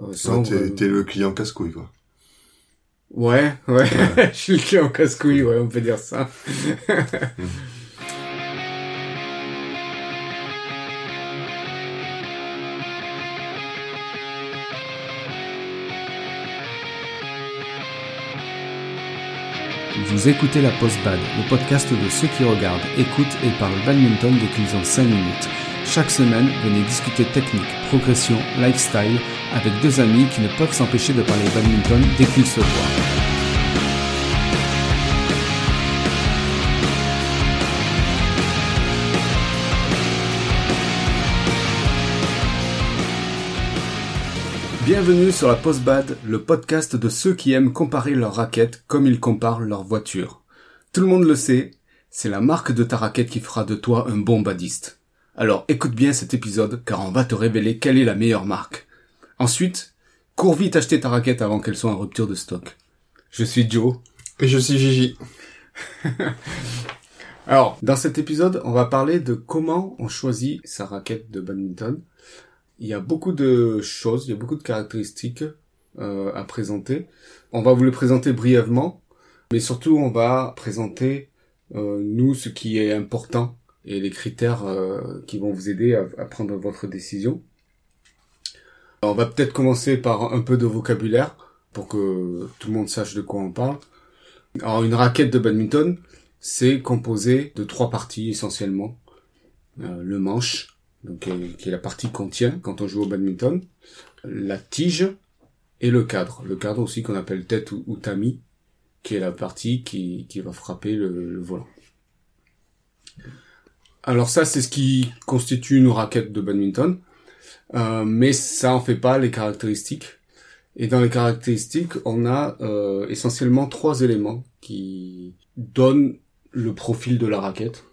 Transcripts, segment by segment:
Euh, sans, Ouais, t'es, t'es le client casse-couille, quoi. Ouais, ouais, je suis le client casse-couille, ouais, on peut dire ça. Vous écoutez la Post Bad, le podcast de ceux qui regardent, écoutent et parlent badminton dès qu'ils ont 5 minutes. Chaque semaine, venez discuter technique, progression, lifestyle avec deux amis qui ne peuvent s'empêcher de parler badminton dès qu'ils se voient. Bienvenue sur la Post Bad, le podcast de ceux qui aiment comparer leurs raquettes comme ils comparent leurs voitures. Tout le monde le sait, c'est la marque de ta raquette qui fera de toi un bon badiste. Alors écoute bien cet épisode car on va te révéler quelle est la meilleure marque. Ensuite, cours vite acheter ta raquette avant qu'elle soit en rupture de stock. Je suis Joe. Et je suis Gigi. Alors, dans cet épisode, on va parler de comment on choisit sa raquette de badminton. Il y a beaucoup de choses, il y a beaucoup de caractéristiques euh, à présenter. On va vous les présenter brièvement, mais surtout on va présenter euh, nous ce qui est important et les critères euh, qui vont vous aider à, à prendre votre décision. On va peut-être commencer par un peu de vocabulaire pour que tout le monde sache de quoi on parle. Alors une raquette de badminton, c'est composé de trois parties essentiellement. Euh, le manche, donc qui est la partie qu'on tient quand on joue au badminton, la tige et le cadre. Le cadre aussi qu'on appelle tête ou, tamis, qui est la partie qui, va frapper le volant. Alors ça, c'est ce qui constitue une raquette de badminton, Euh, mais ça en fait pas les caractéristiques. Et dans les caractéristiques, on a euh, essentiellement trois éléments qui donnent le profil de la raquette.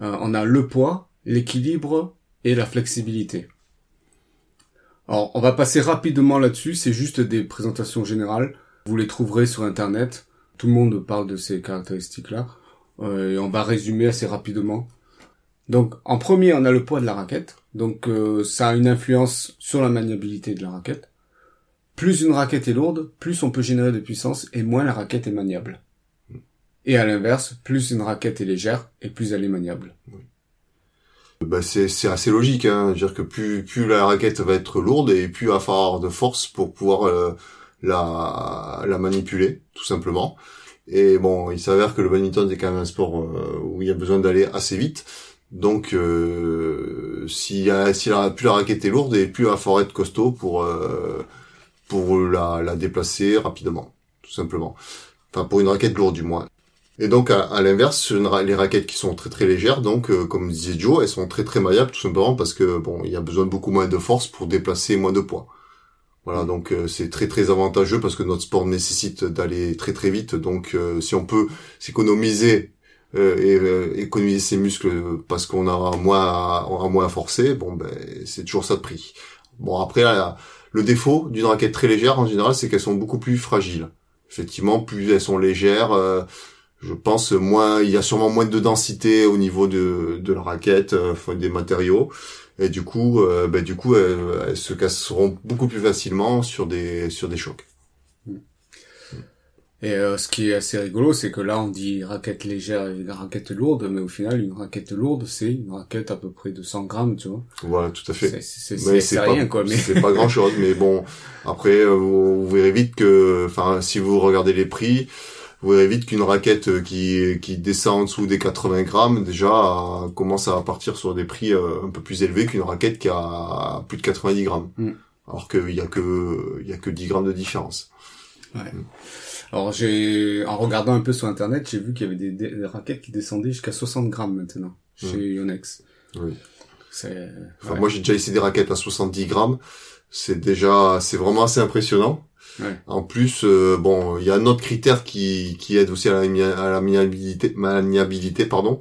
Euh, on a le poids, l'équilibre et la flexibilité. Alors, on va passer rapidement là-dessus, c'est juste des présentations générales. Vous les trouverez sur Internet. Tout le monde parle de ces caractéristiques-là. Euh, et on va résumer assez rapidement. Donc, en premier, on a le poids de la raquette. Donc, euh, ça a une influence sur la maniabilité de la raquette. Plus une raquette est lourde, plus on peut générer de puissance et moins la raquette est maniable. Et à l'inverse, plus une raquette est légère et plus elle est maniable. Bah, c'est, assez logique, hein. dire que plus, la raquette va être lourde et plus il va falloir de force pour pouvoir euh, la, la manipuler, tout simplement. Et bon, il s'avère que le badminton est quand même un sport euh, où il y a besoin d'aller assez vite. Donc, euh, si, si la, plus la raquette est lourde et plus il va falloir être costaud pour, euh, pour la, la déplacer rapidement, tout simplement. Enfin, pour une raquette lourde du moins. Et donc, à, à l'inverse, les raquettes qui sont très très légères, donc, euh, comme disait Joe, elles sont très très maillables, tout simplement parce que, bon, il y a besoin de beaucoup moins de force pour déplacer moins de poids. Voilà, donc euh, c'est très très avantageux parce que notre sport nécessite d'aller très très vite. Donc, euh, si on peut s'économiser euh, et euh, économiser ses muscles parce qu'on a moins à, on a moins à forcer, bon, ben, c'est toujours ça de prix. Bon, après, le défaut d'une raquette très légère, en général, c'est qu'elles sont beaucoup plus fragiles. Effectivement, plus elles sont légères, euh, je pense moins, il y a sûrement moins de densité au niveau de, la raquette, des matériaux, et du coup, ben, du coup, elles, se casseront beaucoup plus facilement sur des chocs. Et euh, ce qui est assez rigolo, c'est que là on dit raquette légère et raquette lourde, mais au final une raquette lourde c'est une raquette à peu près de 100 grammes, tu vois. Voilà, tout à fait. C'est- rien quoi, mais c'est pas grand chose, mais bon, après, euh, vous, vous verrez vite que, enfin, si vous regardez les prix, vous verrez vite qu'une raquette qui, qui descend en dessous des 80 grammes, déjà, euh, commence à partir sur des prix euh, un peu plus élevés qu'une raquette qui a plus de 90 grammes. Mm. Alors qu'il y a que, il y a que 10 grammes de différence. Alors j'ai, en regardant un peu sur internet, j'ai vu qu'il y avait des, raquettes qui descendaient jusqu'à 60 grammes maintenant chez Yonex. Oui. C'est. Enfin, ouais. moi, j'ai déjà essayé des raquettes à 70 grammes. C'est déjà, c'est vraiment assez impressionnant. Ouais. En plus, euh, bon, il y a un autre critère qui, qui aide aussi à la, à la maniabilité, maniabilité, pardon.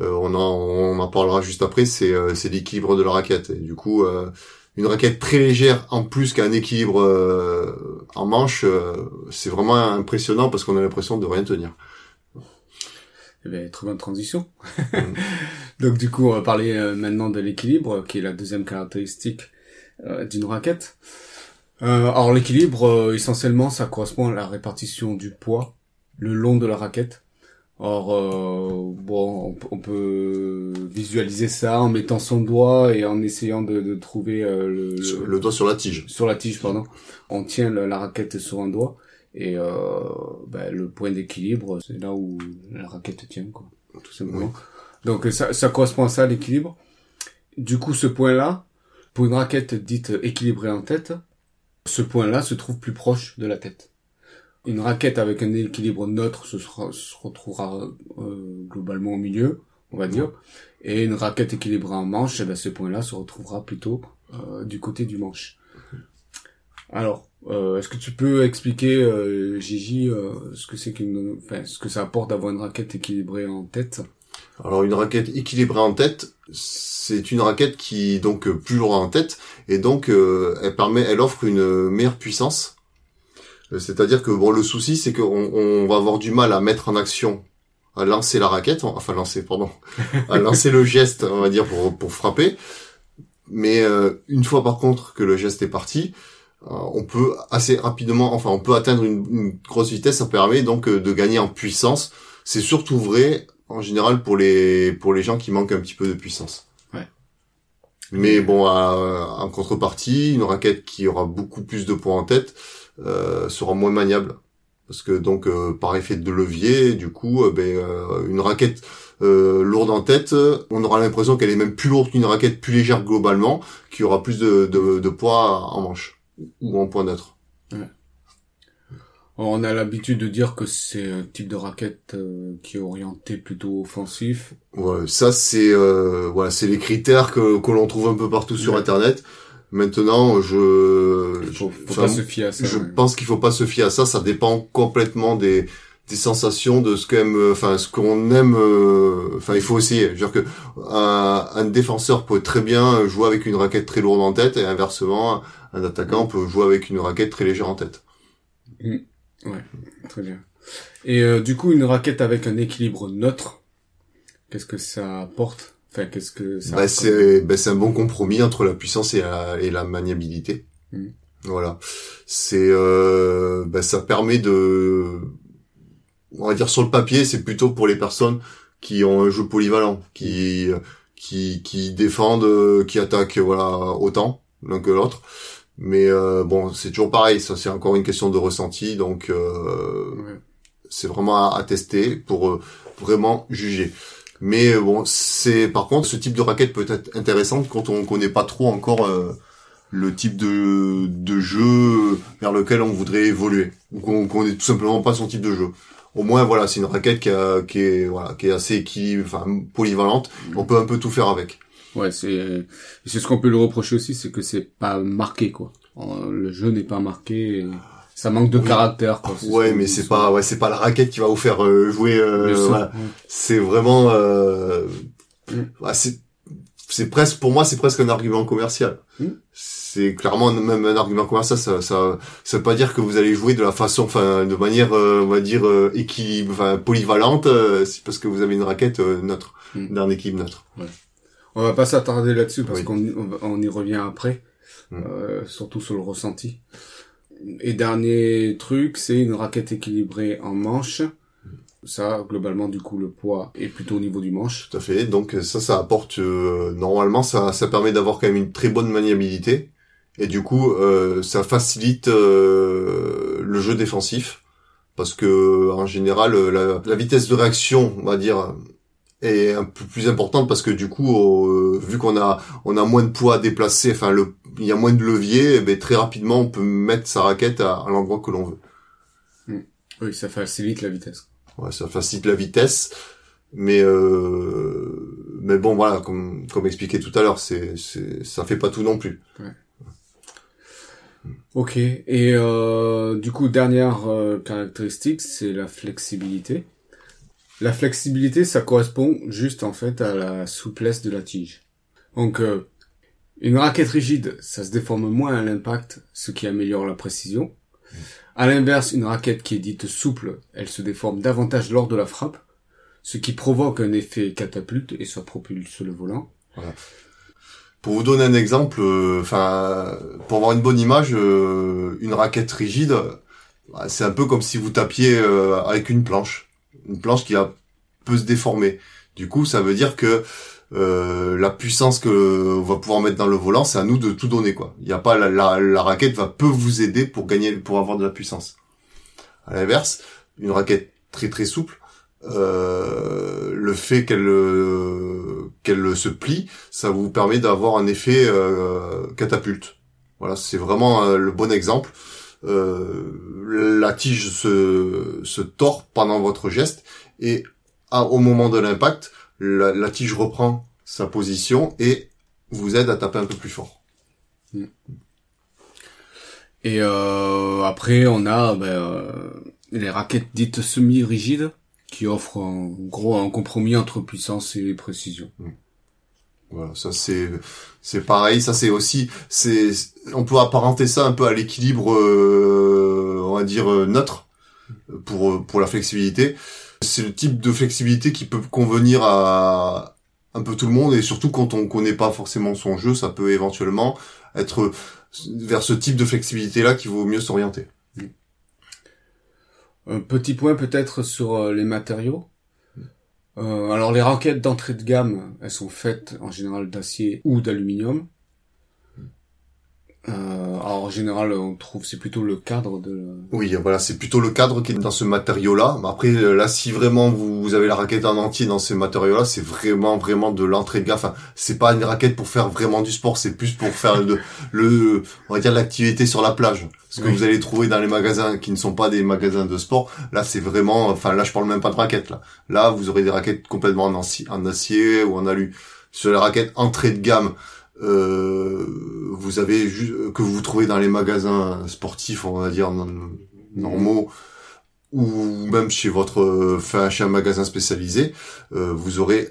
Euh, on en, on en parlera juste après. C'est, euh, c'est l'équilibre de la raquette. Et du coup, euh, une raquette très légère en plus qu'un équilibre euh, en manche, euh, c'est vraiment impressionnant parce qu'on a l'impression de rien tenir. Eh ben, très bonne transition. Mm. Donc du coup, on va parler euh, maintenant de l'équilibre, qui est la deuxième caractéristique euh, d'une raquette. euh, Alors l'équilibre, euh, essentiellement, ça correspond à la répartition du poids le long de la raquette. Or, euh, bon, on, peut visualiser ça en mettant son doigt et en essayant de, de trouver le, le, doigt sur la tige. Sur la tige, pardon. On tient la, raquette sur un doigt et ben, le point d'équilibre, c'est là où la raquette tient, quoi, tout simplement. Donc ça, ça correspond à ça l'équilibre. Du coup, ce point-là, pour une raquette dite équilibrée en tête, ce point-là se trouve plus proche de la tête. Une raquette avec un équilibre neutre se, retrouvera euh, globalement au milieu, on va dire. Et une raquette équilibrée en manche, eh ben, ce point-là se retrouvera plutôt euh, du côté du manche. Alors, euh, est-ce que tu peux expliquer, Gigi, ce que c'est qu'une, enfin, ce que ça apporte d'avoir une raquette équilibrée en tête? Alors, une raquette équilibrée en tête, c'est une raquette qui donc plus lourde en tête et donc elle permet, elle offre une meilleure puissance c'est-à-dire que bon, le souci, c'est qu'on on va avoir du mal à mettre en action, à lancer la raquette, enfin lancer, pardon, à lancer le geste, on va dire pour pour frapper. Mais euh, une fois par contre que le geste est parti, euh, on peut assez rapidement, enfin on peut atteindre une, une grosse vitesse. Ça permet donc de gagner en puissance. C'est surtout vrai en général pour les pour les gens qui manquent un petit peu de puissance. Ouais. Mais bon, en contrepartie, une raquette qui aura beaucoup plus de points en tête, euh, sera moins maniable parce que donc euh, par effet de levier, du coup, euh, ben, une raquette lourde en tête, on aura l'impression qu'elle est même plus lourde qu'une raquette plus légère globalement, qui aura plus de, de, poids en manche ou en point neutre. On a l'habitude de dire que c'est un type de raquette qui est orienté plutôt offensif. Ouais, ça c'est euh, voilà, c'est les critères que, que l'on trouve un peu partout sur internet. Maintenant, je faut, faut pas se fier à ça. Je pense qu'il faut pas se fier à ça. Ça dépend complètement des des sensations de ce qu'aime, enfin ce qu'on aime. Euh, enfin, il faut essayer. Je veux dire que un, un, défenseur peut très bien jouer avec une raquette très lourde en tête et inversement, un attaquant peut jouer avec une raquette très légère en tête. Mmh. Ouais, très bien. Et euh, du coup, une raquette avec un équilibre neutre, qu'est-ce que ça apporte? Qu'est-ce que ça bah, c'est bah, c'est un bon compromis entre la puissance et la, et la maniabilité. Hmm. Voilà. C'est euh, bah, ça permet de on va dire sur le papier, c'est plutôt pour les personnes qui ont un jeu polyvalent, qui qui qui défendent, qui attaquent voilà autant l'un que l'autre. Mais euh, bon, c'est toujours pareil, ça c'est encore une question de ressenti, donc euh, c'est vraiment à, à, tester pour euh, vraiment juger. Mais euh, bon, c'est par contre ce type de raquette peut être intéressant quand on connaît pas trop encore euh, le type de, de jeu vers lequel on voudrait évoluer ou qu'on connaît tout simplement pas son type de jeu. Au moins voilà, c'est une raquette qui, a, qui est voilà, qui est assez équilibrée, enfin polyvalente. On peut un peu tout faire avec. Ouais, c'est c'est ce qu'on peut le reprocher aussi, c'est que c'est pas marqué quoi. Le jeu n'est pas marqué. Ça manque de caractère. Quoi, ouais, mais c'est pas, ouais, c'est pas la raquette qui va vous faire euh, jouer. Euh, C'est vraiment, euh, mm. c'est, c'est presque, pour moi, c'est presque un argument commercial. Mm. C'est clairement même un argument commercial. Ça, ça, ça veut pas dire que vous allez jouer de la façon, enfin, de manière, euh, on va dire, euh, équilibre, enfin, polyvalente, c'est parce que vous avez une raquette neutre, mm. d'un équilibre neutre. Ouais. On va pas s'attarder là-dessus parce qu'on on, y revient après, surtout sur le ressenti. Et dernier truc, c'est une raquette équilibrée en manche. Ça, globalement, du coup, le poids est plutôt au niveau du manche. Tout à fait. Donc ça, ça apporte euh, normalement, ça, ça permet d'avoir quand même une très bonne maniabilité. Et du coup, euh, ça facilite euh, le jeu défensif parce que en général, la, la, vitesse de réaction, on va dire, est un peu plus importante parce que du coup, vu qu'on a on a moins de poids à déplacer, enfin le il y a moins de levier, ben, très rapidement on peut mettre sa raquette à, l'endroit que l'on veut. Oui, ça facilite la vitesse. Ouais, ça facilite la vitesse, mais euh, mais bon voilà, comme comme expliqué tout à l'heure, c'est c'est ça fait pas tout non plus. Ouais. Ok, et euh, du coup dernière euh, caractéristique, c'est la flexibilité. La flexibilité, ça correspond juste en fait à la souplesse de la tige. Donc euh, une raquette rigide, ça se déforme moins à l'impact, ce qui améliore la précision. À l'inverse, une raquette qui est dite souple, elle se déforme davantage lors de la frappe, ce qui provoque un effet catapulte et ça propulse le volant. Pour vous donner un exemple, euh, enfin, pour avoir une bonne image, euh, une raquette rigide, bah, c'est un peu comme si vous tapiez euh, avec une planche, une planche qui a, peut se déformer. Du coup, ça veut dire que la puissance que on va pouvoir mettre dans le volant, c'est à nous de tout donner quoi. Il y a pas la, la, la, raquette va peut vous aider pour gagner, pour avoir de la puissance. À l'inverse, une raquette très très souple, euh, le fait qu'elle euh, qu'elle se plie, ça vous permet d'avoir un effet euh, catapulte. Voilà, c'est vraiment le bon exemple. La tige se, se tord pendant votre geste et au moment de l'impact, la, tige reprend sa position et vous aide à taper un peu plus fort. Et après, on a ben, les raquettes dites semi-rigides qui offre en gros un compromis entre puissance et précision. Mm. Voilà, ça c'est c'est pareil, ça c'est aussi c'est on peut apparenter ça un peu à l'équilibre euh, on va dire euh, neutre pour pour la flexibilité. C'est le type de flexibilité qui peut convenir à un peu tout le monde et surtout quand on connaît pas forcément son jeu, ça peut éventuellement être vers ce type de flexibilité là qu'il vaut mieux s'orienter. Un petit point peut-être sur euh, les matériaux. Euh, alors les raquettes d'entrée de gamme, elles sont faites en général d'acier ou d'aluminium. Euh, alors en général, on trouve c'est plutôt le cadre de. Oui, voilà, c'est plutôt le cadre qui est dans ce matériau-là. Après, là, si vraiment vous, avez la raquette en entier dans ces matériaux-là, c'est vraiment vraiment de l'entrée de gamme. Enfin, c'est pas une raquette pour faire vraiment du sport, c'est plus pour faire le, le on va dire l'activité sur la plage. Ce que vous allez trouver dans les magasins qui ne sont pas des magasins de sport, là, c'est vraiment, enfin, là, je parle même pas de raquettes là. Là, vous aurez des raquettes complètement en acier, en acier ou en alu. Sur les raquettes entrée de gamme, euh, vous avez que vous trouvez dans les magasins sportifs, on va dire normaux, ou même chez votre, enfin chez un magasin spécialisé, euh, vous aurez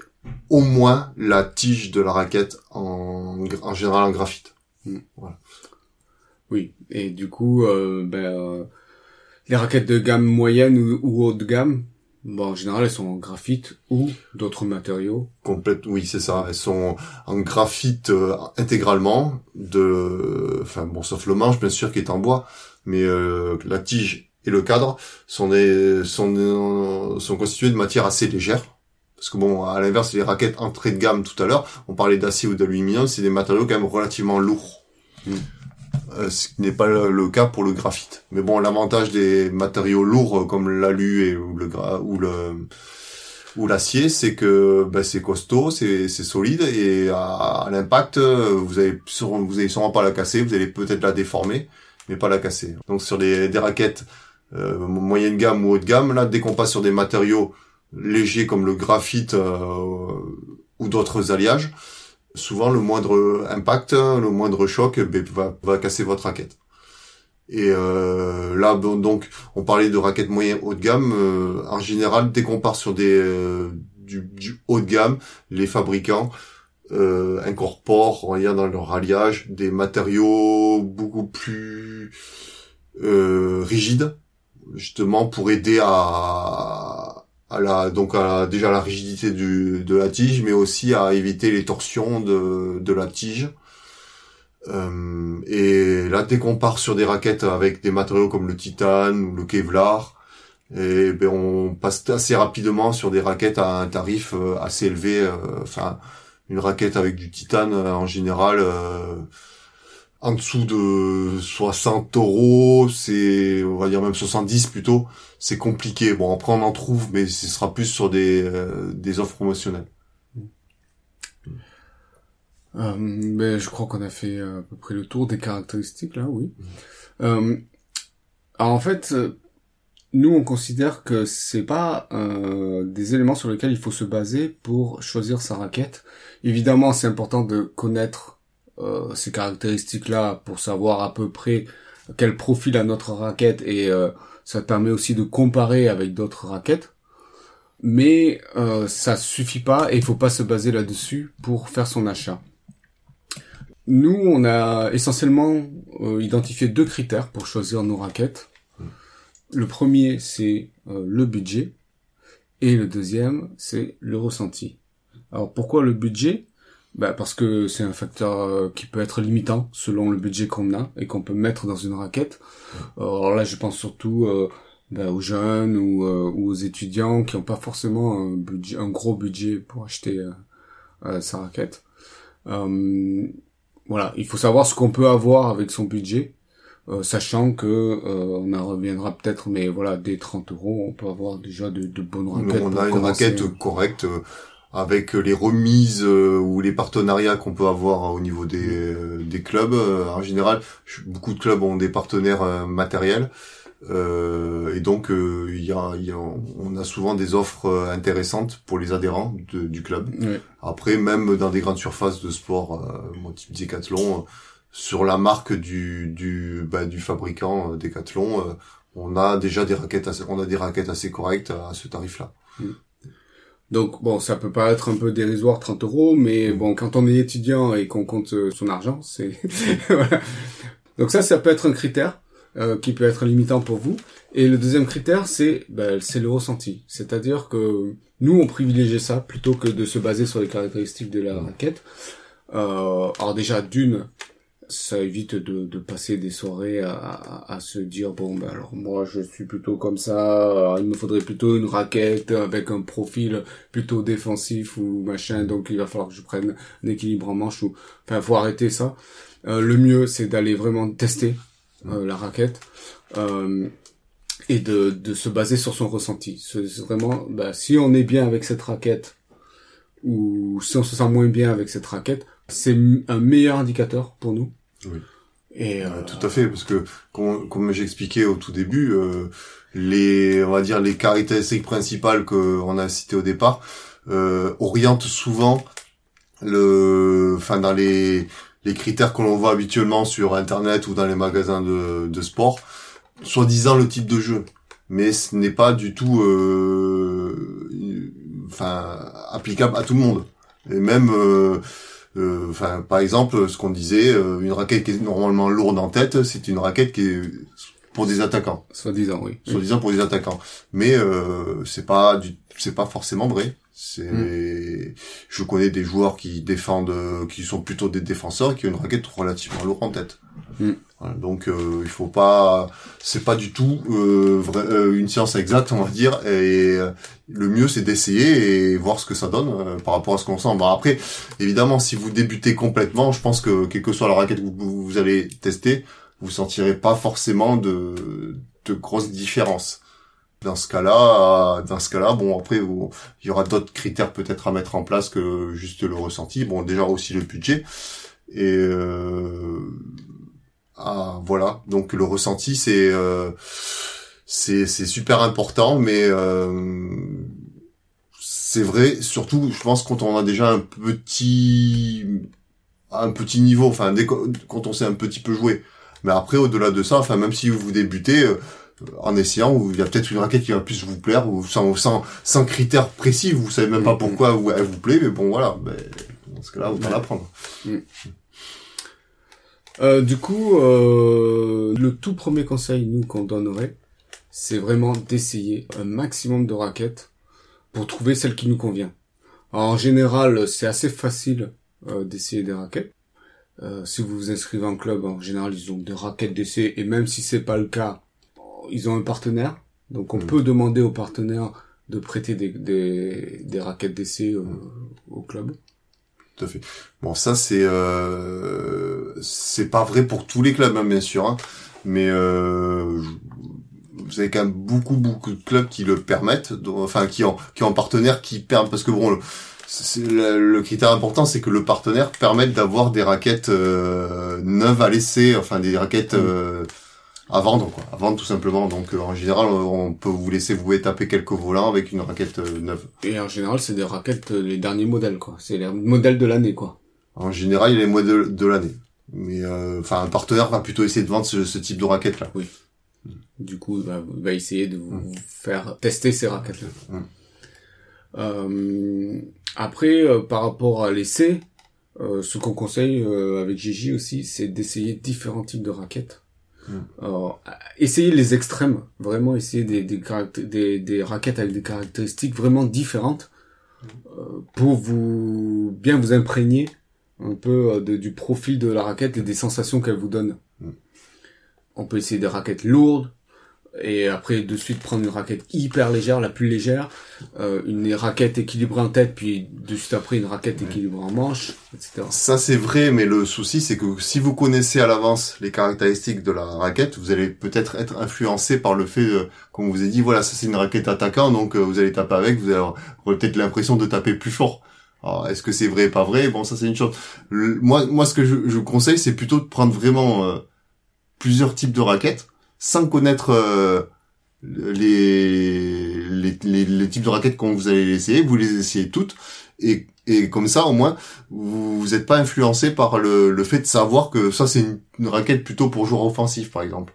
au moins la tige de la raquette en, en général en graphite. Mm. Voilà. Oui, et du coup, euh, ben, euh, les raquettes de gamme moyenne ou, ou haut de gamme, Bon, en général, elles sont en graphite ou d'autres matériaux. Complète, oui, c'est ça. Elles sont en graphite euh, intégralement, de, enfin bon, sauf le manche bien sûr qui est en bois, mais euh, la tige et le cadre sont des, sont sont constitués de matière assez légère. Parce que bon, à l'inverse, les raquettes entrée de gamme tout à l'heure, on parlait d'acier ou d'aluminium, c'est des matériaux quand même relativement lourds. Mm. Euh, ce qui n'est pas le cas pour le graphite. Mais bon, l'avantage des matériaux lourds euh, comme l'alu et ou le ou le ou l'acier, c'est que ben, c'est costaud, c'est solide et à, l'impact, vous avez vous avez sûrement pas la casser, vous allez peut-être la déformer, mais pas la casser. Donc sur des, des raquettes euh, moyenne gamme ou haute gamme, là, dès qu'on passe sur des matériaux légers comme le graphite ou d'autres alliages, souvent le moindre impact, le moindre choc ben, va, va casser votre raquette. Et euh, là, donc, on parlait de raquettes moyennes haut de gamme. Euh, en général, dès qu'on part sur des euh, du, haut de gamme, les fabricants incorporent, on dans leur alliage, des matériaux beaucoup plus rigides, justement pour aider à à la donc à déjà la rigidité du, de la tige, mais aussi à éviter les torsions de, de la tige. Euh, et là, dès qu'on part sur des raquettes avec des matériaux comme le titane ou le kevlar, et ben on passe assez rapidement sur des raquettes à un tarif euh, assez élevé. Euh, enfin, une raquette avec du titane en général en dessous de 60 euros, c'est, on va dire même 70 plutôt, c'est compliqué. Bon, après on en trouve, mais ce sera plus sur des, euh, des offres promotionnelles. Euh, ben, je crois qu'on a fait à peu près le tour des caractéristiques là, oui. Euh, alors en fait, nous on considère que c'est pas des éléments sur lesquels il faut se baser pour choisir sa raquette. Évidemment, c'est important de connaître euh, ces caractéristiques-là pour savoir à peu près quel profil a notre raquette et euh, ça permet aussi de comparer avec d'autres raquettes. Mais euh, ça suffit pas et il faut pas se baser là-dessus pour faire son achat. Nous, on a essentiellement euh, identifié deux critères pour choisir nos raquettes. Le premier, c'est le budget. Et le deuxième, c'est le ressenti. Alors pourquoi le budget? Bah parce que c'est un facteur euh, qui peut être limitant selon le budget qu'on a et qu'on peut mettre dans une raquette. Alors là, je pense surtout euh, bah, aux jeunes ou, euh, aux étudiants qui n'ont pas forcément un, budget, un gros budget pour acheter sa raquette. voilà, il faut savoir ce qu'on peut avoir avec son budget. sachant que on en reviendra peut-être, mais voilà, des 30 euros, on peut avoir déjà de, de bonnes raquettes. On a une raquette correcte avec les remises euh, ou les partenariats qu'on peut avoir au niveau des, euh, des clubs. Euh, en général, beaucoup de clubs ont des partenaires matériels. et donc, il y, a, y a, on a souvent des offres intéressantes pour les adhérents du club. Après, même dans des grandes surfaces de sport, euh, type Decathlon, sur la marque du du, bah, du fabricant Decathlon, on a déjà des raquettes, assez, on a des raquettes assez correctes à ce tarif-là. Donc bon, ça peut paraître un peu dérisoire 30 euros, mais bon, quand on est étudiant et qu'on compte euh, son argent, c'est voilà. Donc ça, ça peut être un critère euh, qui peut être limitant pour vous. Et le deuxième critère, c'est ben, c'est le ressenti. C'est-à-dire que nous, on privilégie ça plutôt que de se baser sur les caractéristiques de la raquette. Euh, alors déjà, d'une, ça évite de, de passer des soirées à, à, se dire bon ben alors moi je suis plutôt comme ça il me faudrait plutôt une raquette avec un profil plutôt défensif ou machin donc il va falloir que je prenne un équilibre en manche ou enfin faut arrêter ça. Euh, le mieux c'est d'aller vraiment tester euh, la raquette euh, et de, de se baser sur son ressenti. C'est vraiment bah, si on est bien avec cette raquette ou si on se sent moins bien avec cette raquette c'est un meilleur indicateur pour nous. Oui. Et euh, tout à fait, parce que comme, comme j'expliquais au tout début, euh, les on va dire les caractéristiques principales qu'on a citées au départ euh, orientent souvent le, enfin dans les les critères que l'on voit habituellement sur internet ou dans les magasins de, de sport, soi-disant le type de jeu, mais ce n'est pas du tout, euh, enfin applicable à tout le monde. Et même euh, enfin, par exemple, ce qu'on disait, euh, une raquette qui est normalement lourde en tête, c'est une raquette qui est pour des attaquants. Soit disant, oui. Soit disant pour des attaquants. Mais euh, c'est pas du, c'est pas forcément vrai. C'est, mm. je connais des joueurs qui défendent, qui sont plutôt des défenseurs, qui ont une raquette relativement lourde en tête. Mm. Donc euh, il faut pas, c'est pas du tout euh, euh, une science exacte, on va dire. Et le mieux c'est d'essayer et voir ce que ça donne par rapport à ce qu'on sent. Bon après, évidemment, si vous débutez complètement, je pense que quelle que soit la raquette que vous, vous allez tester, vous sentirez pas forcément de, de grosses différences dans ce cas-là, dans ce cas-là, bon après il y aura d'autres critères peut-être à mettre en place que juste le ressenti. Bon déjà aussi le budget et euh, ah, voilà. Donc le ressenti c'est euh, c'est c'est super important, mais euh, c'est vrai surtout je pense quand on a déjà un petit un petit niveau, enfin dès quand on sait un petit peu jouer. Mais après au-delà de ça, enfin même si vous débutez euh, en essayant, il y a peut-être une raquette qui va plus vous plaire, ou sans, sans, sans critères précis, vous savez même pas pourquoi elle vous plaît, mais bon voilà, ben, dans ce cas-là, autant l'apprendre. Mm. Euh, du coup, euh, le tout premier conseil, nous, qu'on donnerait, c'est vraiment d'essayer un maximum de raquettes pour trouver celle qui nous convient. en général, c'est assez facile euh, d'essayer des raquettes. Euh, si vous vous inscrivez en club, en général, ils ont des raquettes d'essai, et même si c'est pas le cas, ils ont un partenaire. Donc on mm. peut demander au partenaire de prêter des, des, des raquettes d'essai au club. Tout à fait. Bon, ça c'est euh, c'est pas vrai pour tous les clubs, hein, bien sûr, hein, mais euh, vous avez quand même beaucoup beaucoup de clubs qui le permettent, enfin qui ont qui ont un partenaire qui permet parce que bon. Le, le, critère important, c'est que le partenaire permette d'avoir des raquettes euh, neuves à laisser, enfin des raquettes mm. Euh, à vendre, quoi, à vendre tout simplement. Donc euh, en général, on peut vous laisser vous taper quelques volants avec une raquette euh, neuve. Et en général, c'est des raquettes euh, les derniers modèles, quoi. C'est les modèles de l'année, quoi. En général, il y a les modèles de l'année. Mais enfin, un partenaire va plutôt essayer de vendre ce, type de raquette là. Oui. Du coup, il va, essayer de vous mm. faire tester ces raquettes là. Mm. après, par rapport à l'essai, ce qu'on conseille avec Gigi aussi, c'est d'essayer différents types de raquettes alors, essayez les extrêmes, vraiment essayer des, des, des, des raquettes avec des caractéristiques vraiment différentes euh, pour vous bien vous imprégner un peu du profil de la raquette et des sensations qu'elle vous donne. Mm. On peut essayer des raquettes lourdes, et après de suite prendre une raquette hyper légère, la plus légère, euh, une raquette équilibrée en tête, puis de suite après une raquette équilibrée en manche, etc. Ça c'est vrai, mais le souci c'est que si vous connaissez à l'avance les caractéristiques de la raquette, vous allez peut-être être influencé par le fait, de, comme vous avez dit, voilà, ça c'est une raquette attaquant, donc euh, vous allez taper avec, vous allez avoir peut-être l'impression de taper plus fort. Alors, est-ce que c'est vrai, pas vrai? Bon, ça c'est une chose. moi, moi, ce que je, je conseille, c'est plutôt de prendre vraiment euh, plusieurs types de raquettes sans connaître euh, les, les, types de raquettes qu'on vous allez essayer, vous les essayez toutes et, et comme ça au moins vous n'êtes pas influencé par le, le fait de savoir que ça c'est une, une raquette plutôt pour joueur offensif par exemple.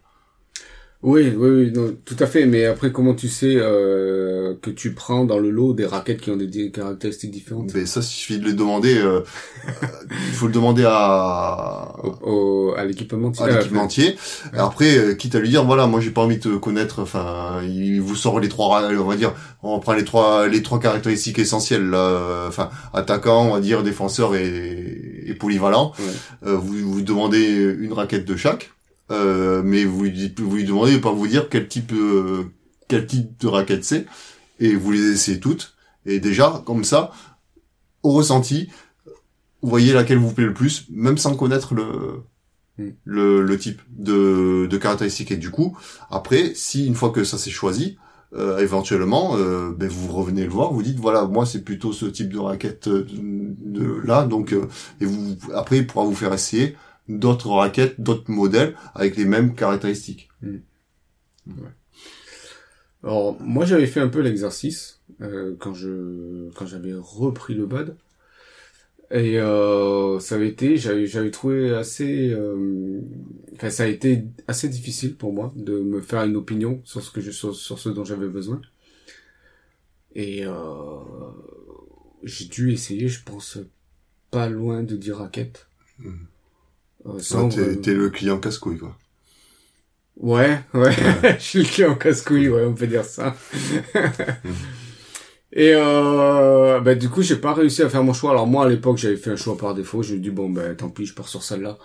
Oui, oui, oui tout à fait. Mais après, comment tu sais euh, que tu prends dans le lot des raquettes qui ont des, caractéristiques différentes? Mais ça, suffit de les demander. Euh, il faut le demander à au, à l'équipementier. À l'équipementier. Après, euh, quitte à lui dire, voilà, moi j'ai pas envie de te connaître. Enfin, il vous sort les trois, on va dire, on prend les trois les trois caractéristiques essentielles. Là, enfin, attaquant, on va dire, défenseur et, et polyvalent. Euh, vous vous demandez une raquette de chaque. Euh, mais vous, vous lui demandez pas vous dire quel type euh, quel type de raquette c'est et vous les essayez toutes et déjà comme ça au ressenti vous voyez laquelle vous plaît le plus même sans connaître le mm. le, le type de, de caractéristiques et du coup après si une fois que ça s'est choisi euh, éventuellement euh, ben vous revenez le voir vous dites voilà moi c'est plutôt ce type de raquette de, de là donc et vous après il pourra vous faire essayer d'autres raquettes, d'autres modèles avec les mêmes caractéristiques. Hmm. Alors moi j'avais fait un peu l'exercice euh, quand je quand j'avais repris le bad. Et euh, ça avait été j'avais j'avais trouvé assez euh, enfin ça a été assez difficile pour moi de me faire une opinion sur ce que je sur, sur ce dont j'avais besoin. Et euh, j'ai dû essayer je pense pas loin de 10 raquettes hmm. Euh, t'es, le client casse-couille, quoi. Ouais, ouais, je suis le client casse-couille, ouais, on peut dire ça. Et euh, bah, du coup, j'ai pas réussi à faire mon choix. Alors moi, à l'époque, j'avais fait un choix par défaut. J'ai dit bon, ben tant pis, je pars sur celle-là.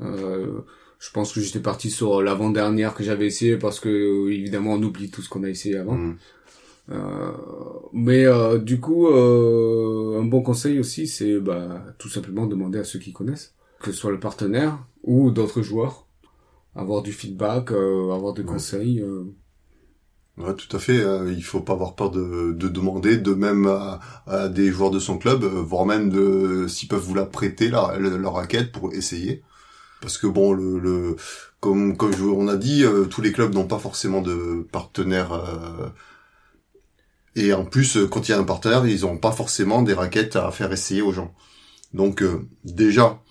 Euh, je pense que j'étais parti sur l'avant-dernière que j'avais essayé parce que évidemment, on oublie tout ce qu'on a essayé avant. Mm. Euh, mais euh, du coup, euh, un bon conseil aussi, c'est bah, tout simplement demander à ceux qui connaissent que ce soit le partenaire ou d'autres joueurs, avoir du feedback, euh, avoir des conseils. Euh. Ouais, tout à fait. Hein. Il faut pas avoir peur de, de demander, de même à, des joueurs de son club, euh, voire même de s'ils peuvent vous la prêter leur, leur raquette pour essayer. Parce que bon, le, le comme comme on a dit, tous les clubs n'ont pas forcément de partenaires. et en plus, quand il y a un partenaire, ils n'ont pas forcément des raquettes à faire essayer aux gens. Donc déjà,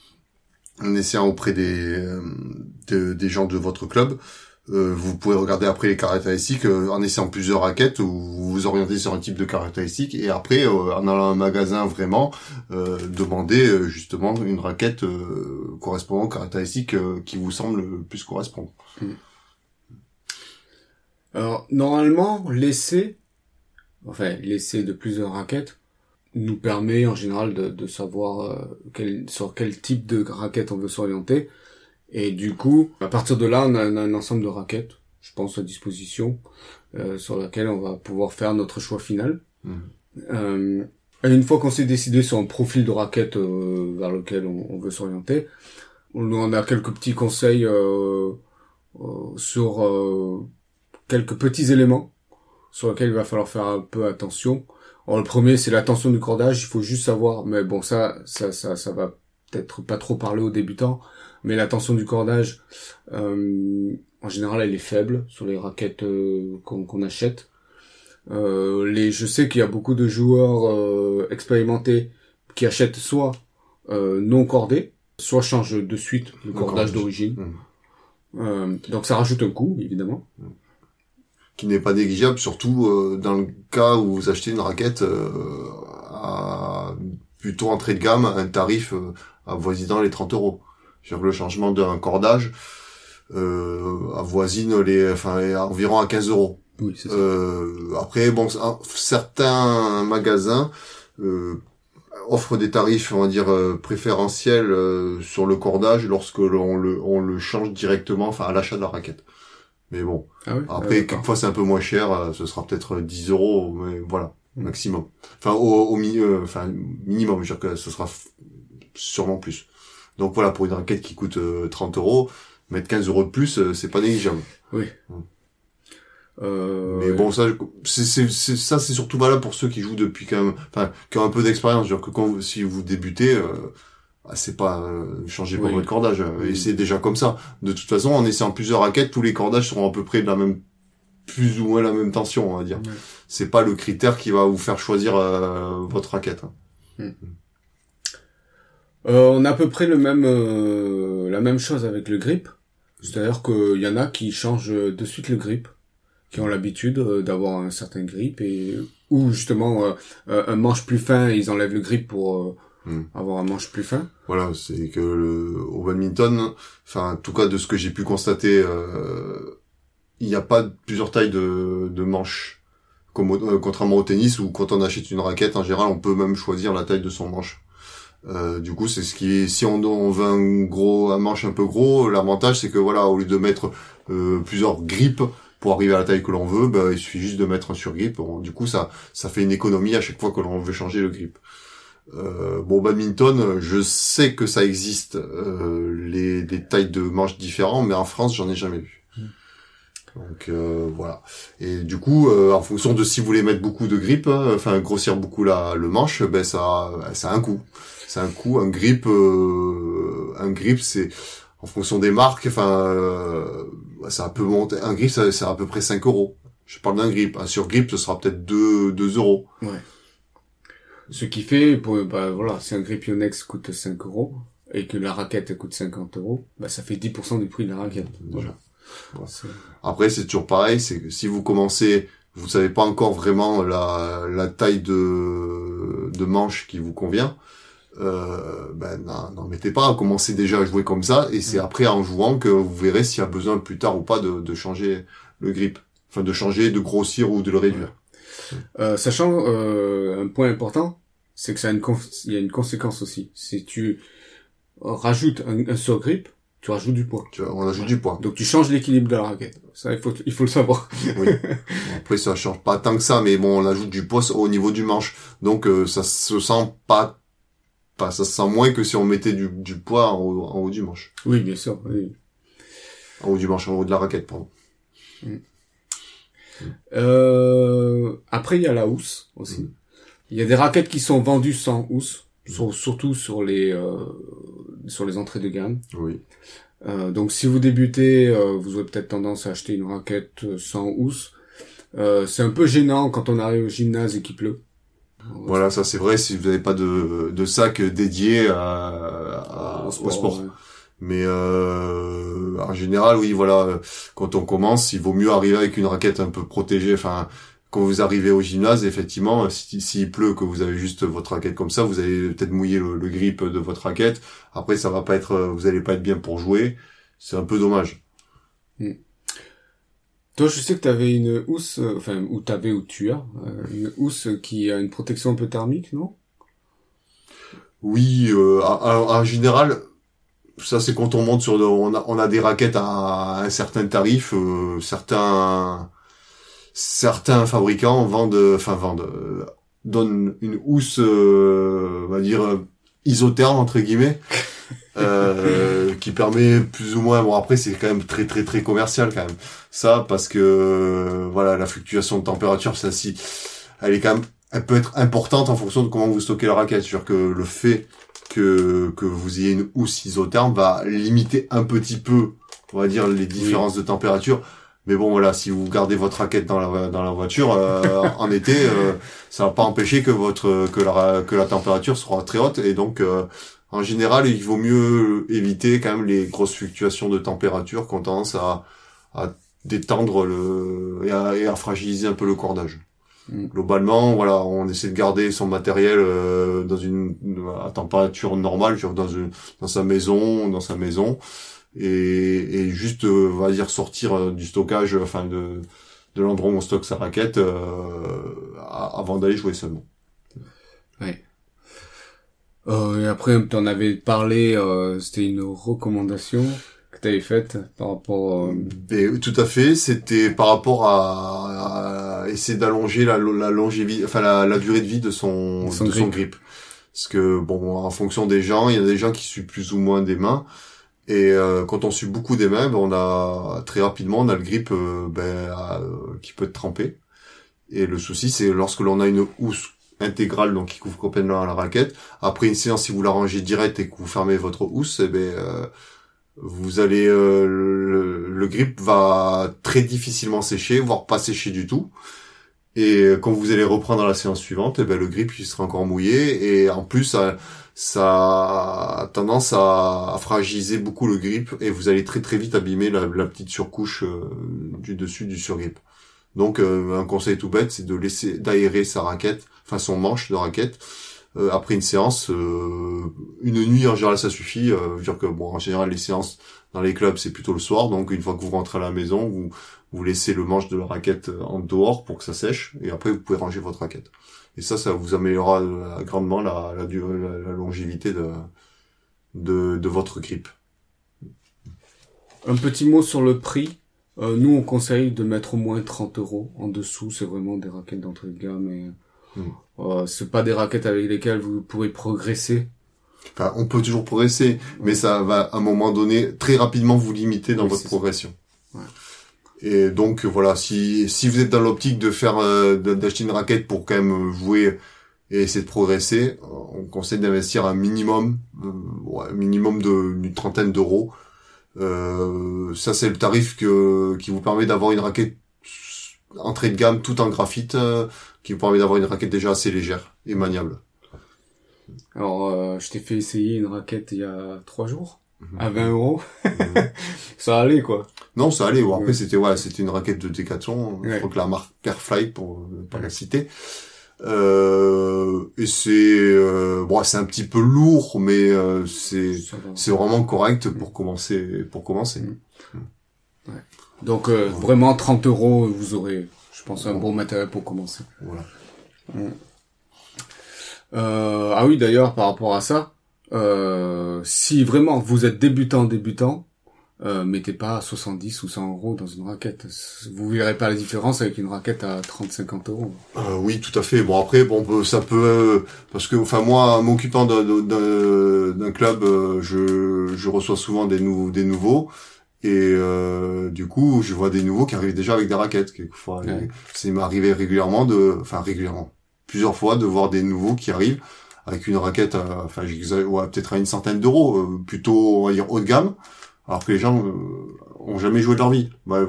en essayant auprès des, euh, des gens de votre club. Euh, vous pouvez regarder après les caractéristiques euh, en essayant plusieurs raquettes ou vous vous orientez sur un type de caractéristiques et après en allant à un magasin vraiment demander justement une raquette correspondant aux caractéristiques qui vous semblent le plus correspondre. Alors normalement l'essai, enfin l'essai de plusieurs raquettes nous permet en général de, de savoir euh, quel, sur quel type de raquette on veut s'orienter. Et du coup, à partir de là, on a, un ensemble de raquettes, je pense, à disposition, euh, sur laquelle on va pouvoir faire notre choix final. Mmh. Euh, et une fois qu'on s'est décidé sur un profil de raquette euh, vers lequel on, on veut s'orienter, on, on, a quelques petits conseils sur quelques petits éléments sur lesquels il va falloir faire un peu attention le premier, c'est la tension du cordage. Il faut juste savoir, mais bon, ça, ça, ça, ça va peut-être pas trop parler aux débutants, mais la tension du cordage, euh, en général, elle est faible sur les raquettes euh, qu'on achète. Euh, les, je sais qu'il y a beaucoup de joueurs expérimentés qui achètent soit non cordé, soit changent de suite le cordage d'origine. Mmh. donc ça rajoute un coût, évidemment. Mmh qui n'est pas négligeable, surtout euh, dans le cas où vous achetez une raquette euh, à plutôt entrée de gamme, un tarif euh, avoisinant les 30 euros. Sur le changement d'un cordage euh, avoisine les, enfin, environ à 15 euros. Oui, après, bon, certains magasins offre des tarifs, on va dire préférentiels sur le cordage lorsque l'on le on le change directement, enfin à l'achat de la raquette. Mais bon, ah oui après ah, quelquefois c'est un peu moins cher, ce sera peut-être 10 euros, mais voilà maximum. Enfin au, au milieu, enfin minimum, je veux dire que ce sera sûrement plus. Donc voilà, pour une raquette qui coûte 30 euros, mettre 15 euros de plus, c'est pas négligeable. Oui. Euh, mais bon, ça, c'est, c'est, ça, c'est surtout valable pour ceux qui jouent depuis quand même, enfin, qui ont un peu d'expérience. Genre que quand, si vous débutez, euh, c'est pas, euh, changez pas votre cordage. Et c'est déjà comme ça. De toute façon, en essayant plusieurs raquettes, tous les cordages seront à peu près de la même, plus ou moins la même tension, on va dire. C'est pas le critère qui va vous faire choisir euh, votre raquette. Hein. Hmm. Euh, on a à peu près le même, la même chose avec le grip. C'est-à-dire qu'il y en a qui changent de suite le grip qui ont l'habitude euh, d'avoir un certain grip et ou justement euh, euh, un manche plus fin, ils enlèvent le grip pour hmm. avoir un manche plus fin. Voilà, c'est que le, au badminton, enfin en tout cas de ce que j'ai pu constater, il n'y a pas plusieurs tailles de, de manches. Comme contrairement au tennis où quand on achète une raquette, en général, on peut même choisir la taille de son manche. Euh, du coup, c'est ce qui est, si on, on veut un gros, un manche un peu gros, l'avantage c'est que voilà, au lieu de mettre euh, plusieurs grippes, pour arriver à la taille que l'on veut, bah, il suffit juste de mettre un surgrip. du coup, ça, ça fait une économie à chaque fois que l'on veut changer le grip. Euh, bon, badminton, je sais que ça existe, euh, les, des tailles de manches différentes, mais en France, j'en ai jamais vu. Hmm. Donc euh, voilà. Et du coup, euh, en fonction de si vous voulez mettre beaucoup de grip, hein, enfin grossir beaucoup la, le manche, ben ça, ça a un coût. C'est un coût. Un grip, euh, un grip, c'est en fonction des marques, enfin, euh, ça peut monter. Un grip, ça, c'est à peu près 5 euros. Je parle d'un grip. Un surgrip, ce sera peut-être 2, 2 euros. Ouais. Ce qui fait, pour, bah, voilà, si un grip Yonex coûte 5 euros, et que la raquette coûte 50 euros, bah, ça fait 10% du prix de la raquette. Voilà. Après, c'est toujours pareil, c'est que si vous commencez, vous savez pas encore vraiment la, la taille de, de manche qui vous convient, euh, ben n'en mettez pas, commencez déjà à jouer comme ça, et c'est mm. après en jouant que vous verrez s'il y a besoin plus tard ou pas de, de, changer le grip, enfin de changer, de grossir ou de le réduire. Euh, sachant euh, un point important, c'est que ça a une il y a une conséquence aussi. Si tu rajoutes un, un surgrip, tu rajoutes du poids. Tu, on ajoute du poids. Donc tu changes l'équilibre de la raquette. Ça, il faut, il faut le savoir. oui. après, ça change pas tant que ça, mais bon, on ajoute du poids au niveau du manche. Donc, euh, ça se sent pas ça se sent moins que si on mettait du, du poids en haut, du manche. Oui, bien sûr. Oui. En haut du manche, en haut de la raquette, pardon. Mm. Euh, après, il y a la housse aussi. Mm. Il y a des raquettes qui sont vendues sans housse, surtout sur les euh, sur les entrées de gamme. Oui. Euh, donc, si vous débutez, euh, vous aurez peut-être tendance à acheter une raquette sans housse. Euh, c'est un peu gênant quand on arrive au gymnase et qu'il pleut. Voilà, ça c'est vrai si vous n'avez pas de, de sac dédié à, au sport. Mais euh, en général, oui, voilà, quand on commence, il vaut mieux arriver avec une raquette un peu protégée. Enfin, quand vous arrivez au gymnase, effectivement, s'il pleut, que vous avez juste votre raquette comme ça, vous allez peut-être mouiller le, grip de votre raquette. Après, ça va pas être, vous allez pas être bien pour jouer. C'est un peu dommage. Hmm. Toi, je sais que tu avais une housse, euh, enfin, ou avais ou tu as, euh, une housse qui a une protection un peu thermique, non? Oui, euh, en général, ça c'est quand on monte sur, on a, on a des raquettes à un certain tarif, euh, certains, certains fabricants vendent, enfin vendent, donnent une housse, on va dire isotherme entre guillemets. Euh, qui permet plus ou moins bon après c'est quand même très très très commercial quand même ça parce que voilà la fluctuation de température ça si elle est quand même elle peut être importante en fonction de comment vous stockez la raquette c'est-à-dire que le fait que que vous ayez une housse isotherme va limiter un petit peu on va dire les différences de température mais bon voilà si vous gardez votre raquette dans la dans la voiture euh, en été euh, ça va pas empêcher que votre que la que la température sera très haute et donc en général, il vaut mieux éviter quand même les grosses fluctuations de température qui ont tendance à, à détendre le et à, fragiliser un peu le cordage. Mm. Globalement, voilà, on essaie de garder son matériel euh, dans une à température normale, dans sa maison, dans sa maison, et, juste, euh, va sortir euh, du stockage, enfin de l'endroit où on stocke sa raquette avant d'aller jouer seulement. Ouais. Et après, tu en avais parlé, c'était une recommandation que tu avais faite par rapport... Euh... Ben, tout à fait, c'était par rapport à, à essayer d'allonger la, la longévité, enfin la, la, durée de vie de son, son de grip. son grip. Parce que bon, en fonction des gens, il y a des gens qui suent plus ou moins des mains. Et euh, quand on suit beaucoup des mains, ben, on a très rapidement on a le grip euh, ben, euh, qui peut être trempé. Et le souci, c'est lorsque l'on a une housse intégrale, donc qui couvre complètement la raquette. Après une séance, si vous la rangez direct et que vous fermez votre housse, eh ben, euh, vous allez euh, le, grip va très difficilement sécher, voire pas sécher du tout. Et quand vous allez reprendre la séance suivante, eh ben, le grip il sera encore mouillé et en plus ça, ça a tendance à, fragiliser beaucoup le grip et vous allez très très vite abîmer la, petite surcouche euh, du dessus du surgrip. Donc un conseil tout bête, c'est de laisser d'aérer sa raquette enfin son manche de raquette. Euh, après une séance, euh, une nuit en général ça suffit. Euh, dire que bon en général les séances dans les clubs c'est plutôt le soir, donc une fois que vous rentrez à la maison, vous vous laissez le manche de la raquette en dehors pour que ça sèche, et après vous pouvez ranger votre raquette. Et ça, ça vous améliorera grandement la, la, la, longévité de, de, de votre grip. Un petit mot sur le prix. Euh, nous, on conseille de mettre au moins 30 euros en dessous. C'est vraiment des raquettes d'entrée de gamme et Hmm. Euh, c'est pas des raquettes avec lesquelles vous pourrez progresser. Enfin, on peut toujours progresser, mais ça va à un moment donné très rapidement vous limiter dans votre progression. Ouais. Et donc voilà, si si vous êtes dans l'optique de faire euh, d'acheter une raquette pour quand même jouer et essayer de progresser, on conseille d'investir un minimum, euh, ouais, minimum de d'une trentaine d'euros. Euh, ça c'est le tarif que qui vous permet d'avoir une raquette entrée de gamme tout en graphite euh, qui vous permet d'avoir une raquette déjà assez légère et maniable. Alors, euh, je t'ai fait essayer une raquette il y a trois jours mhm. à 20 euros. Mhm. ça allait quoi. Non, ça allait. Après c'était ouais, c'était une raquette de Decathlon, je crois que la marque Perflight pour ne pas la citer. Euh, et c'est euh, bon, c'est un petit peu lourd, mais euh, c'est c'est vraiment correct pour commencer pour commencer. Ouais. Donc euh, vraiment 30 euros, vous aurez je pense un bon matériel pour commencer. Voilà. Euh, ah oui, d'ailleurs, par rapport à ça, euh, si vraiment vous êtes débutant, débutant, euh, mettez pas 70 ou 100 euros dans une raquette. Vous verrez pas la différence avec une raquette à 30-50 euros. Euh, oui, tout à fait. Bon après, bon, ça peut euh, parce que, enfin moi, m'occupant d'un club, euh, je, je reçois souvent des, nouveaux des nouveaux. Et euh, du coup, je vois des nouveaux qui arrivent déjà avec des raquettes. Quelquefois, c'est m'arrivé régulièrement de, enfin régulièrement, plusieurs fois de voir des nouveaux qui arrivent avec une raquette, enfin ouais, peut-être à une centaine d'euros, euh, plutôt on va dire haut de gamme, alors que les gens euh, ont jamais joué de leur vie. Bah, euh,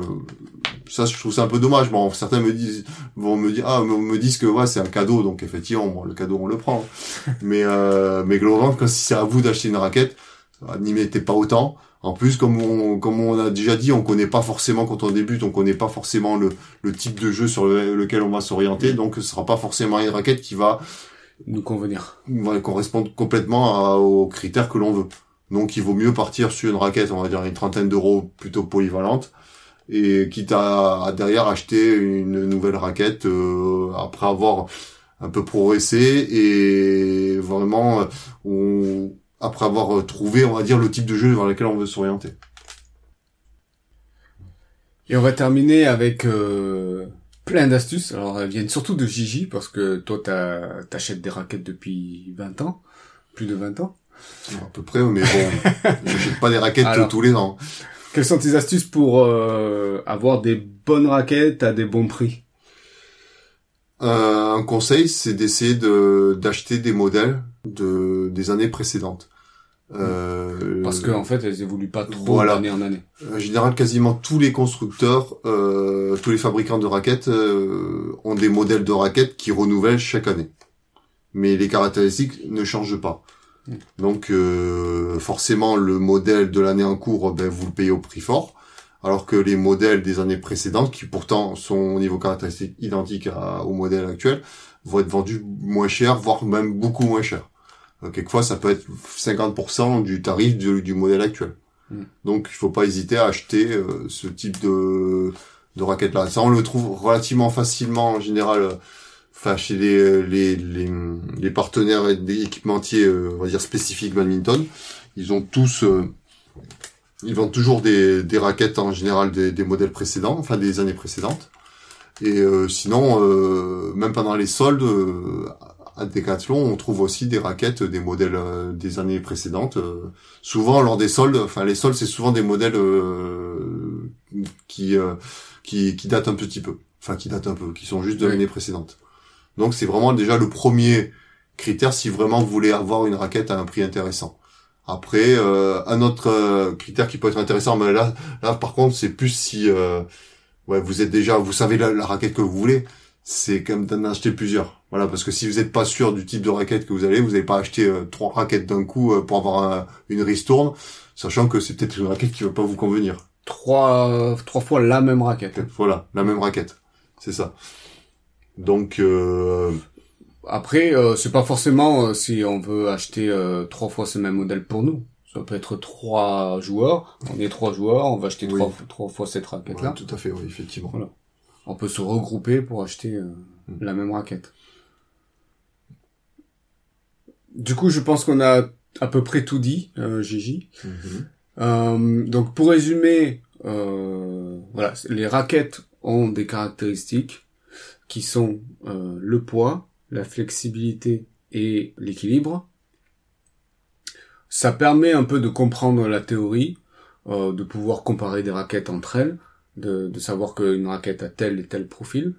ça, je trouve ça un peu dommage. Bon, certains me disent, vont me dire, ah, me disent que ouais, c'est un cadeau, donc effectivement, bon, le cadeau on le prend. mais euh, mais globalement, quand si c'est à vous d'acheter une raquette, n'y mettez pas autant. En plus, comme on, comme on a déjà dit, on connaît pas forcément quand on débute, on connaît pas forcément le, le type de jeu sur lequel on va s'orienter, donc ce sera pas forcément une raquette qui va nous convenir, va correspondre complètement aux critères que l'on veut. Donc, il vaut mieux partir sur une raquette, on va dire une trentaine d'euros plutôt polyvalente, et quitte à, derrière acheter une nouvelle raquette euh, après avoir un peu progressé et vraiment on après avoir euh, trouvé, on va dire, le type de jeu vers lequel on veut s'orienter. Et on va terminer avec euh, plein d'astuces. Alors, elles viennent surtout de Gigi, parce que toi, t'achètes des raquettes depuis 20 ans, plus de 20 ans. À peu près, mais bon, j'achète pas des raquettes tous les ans. Quelles sont tes astuces pour euh, avoir des bonnes raquettes à des bons prix? Un conseil, c'est d'essayer de d'acheter des modèles de des années précédentes. Euh, Parce qu'en en fait, elles évoluent pas trop d'année en année. En général, quasiment tous les constructeurs, euh, tous les fabricants de raquettes euh, ont des modèles de raquettes qui renouvellent chaque année. Mais les caractéristiques ne changent pas. Hmm. Donc euh, forcément, le modèle de l'année en cours, ben, vous le payez au prix fort. Alors que les modèles des années précédentes, qui pourtant sont au niveau caractéristique identique au modèle actuel, vont être vendus moins cher, voire même beaucoup moins cher. Euh, quelquefois, ça peut être 50% du tarif du, modèle actuel. Hmm. Donc, il faut pas hésiter à acheter euh, ce type de, de raquette-là. Ça, on le trouve relativement facilement en général enfin chez les, les, les, les partenaires et des équipementiers, on va dire spécifiques badminton, ils ont tous, ils vendent toujours des, des raquettes en général des, des modèles précédents, enfin des années précédentes. Et sinon, même pendant les soldes, à Decathlon, on trouve aussi des raquettes des modèles euh, des années précédentes. Euh, souvent lors des soldes, enfin les soldes, c'est souvent des modèles euh, qui, qui qui datent un petit peu, enfin qui datent un peu, qui sont juste de l'année précédente. Donc c'est vraiment déjà le premier critère si vraiment vous voulez avoir une raquette à un prix intéressant. Après, un autre critère qui peut être intéressant, mais là, là par contre, c'est plus si ouais, vous êtes déjà, vous savez la, la raquette que vous voulez, c'est comme d'en acheter plusieurs voilà, parce que si vous n'êtes pas sûr du type de raquette que vous allez, vous n'allez pas acheter euh, trois raquettes d'un coup euh, pour avoir une ristourne, sachant que c'est peut-être une raquette qui va pas vous convenir. Trois, trois fois la même raquette. Voilà, la même raquette, c'est ça. Donc euh... après, euh, c'est pas forcément si on veut acheter trois fois ce même modèle pour nous. Ça peut être trois joueurs. On est trois joueurs, on va acheter trois, trois fois cette raquette-là. tout à fait, oui, effectivement. Voilà. On peut se regrouper pour acheter mm. la même raquette. Du coup, je pense qu'on a à peu près tout dit, euh, Gigi. Mhm. Euh, donc, pour résumer, euh, voilà, les raquettes ont des caractéristiques qui sont euh, le poids, la flexibilité et l'équilibre. Ça permet un peu de comprendre la théorie, euh, de pouvoir comparer des raquettes entre elles, de, de savoir qu'une raquette a tel et tel profil.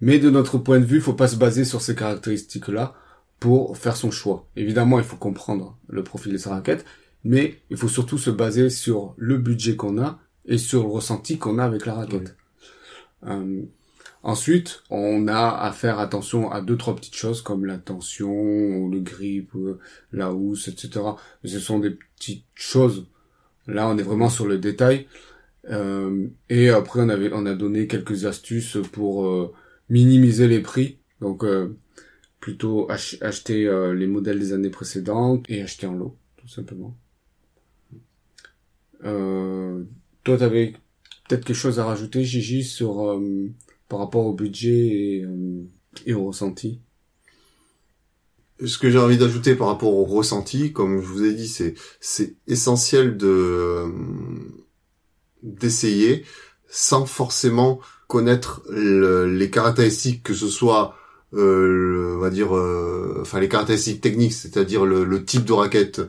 Mais de notre point de vue, il faut pas se baser sur ces caractéristiques-là pour faire son choix. Évidemment, il faut comprendre le profil de sa raquette, mais il faut surtout se baser sur le budget qu'on a et sur le ressenti qu'on a avec la raquette. Euh, ensuite, on a à faire attention à deux trois petites choses comme la tension, le grip, euh, la housse, etc. ce sont des petites choses. Là, on est vraiment sur le détail. Euh, et après, on avait, on a donné quelques astuces pour euh, minimiser les prix. Donc, plutôt acheter euh, les modèles des années précédentes et acheter en lot, tout simplement. Euh, toi, tu avais peut-être quelque chose à rajouter, Gigi, sur euh, par rapport au budget et, euh, et au ressenti? Ce que j'ai envie d'ajouter par rapport au ressenti, comme je vous ai dit, c'est c'est essentiel de d'essayer sans forcément connaître les caractéristiques que ce soit euh, on va dire, euh, enfin les caractéristiques techniques, c'est-à-dire le, type de raquette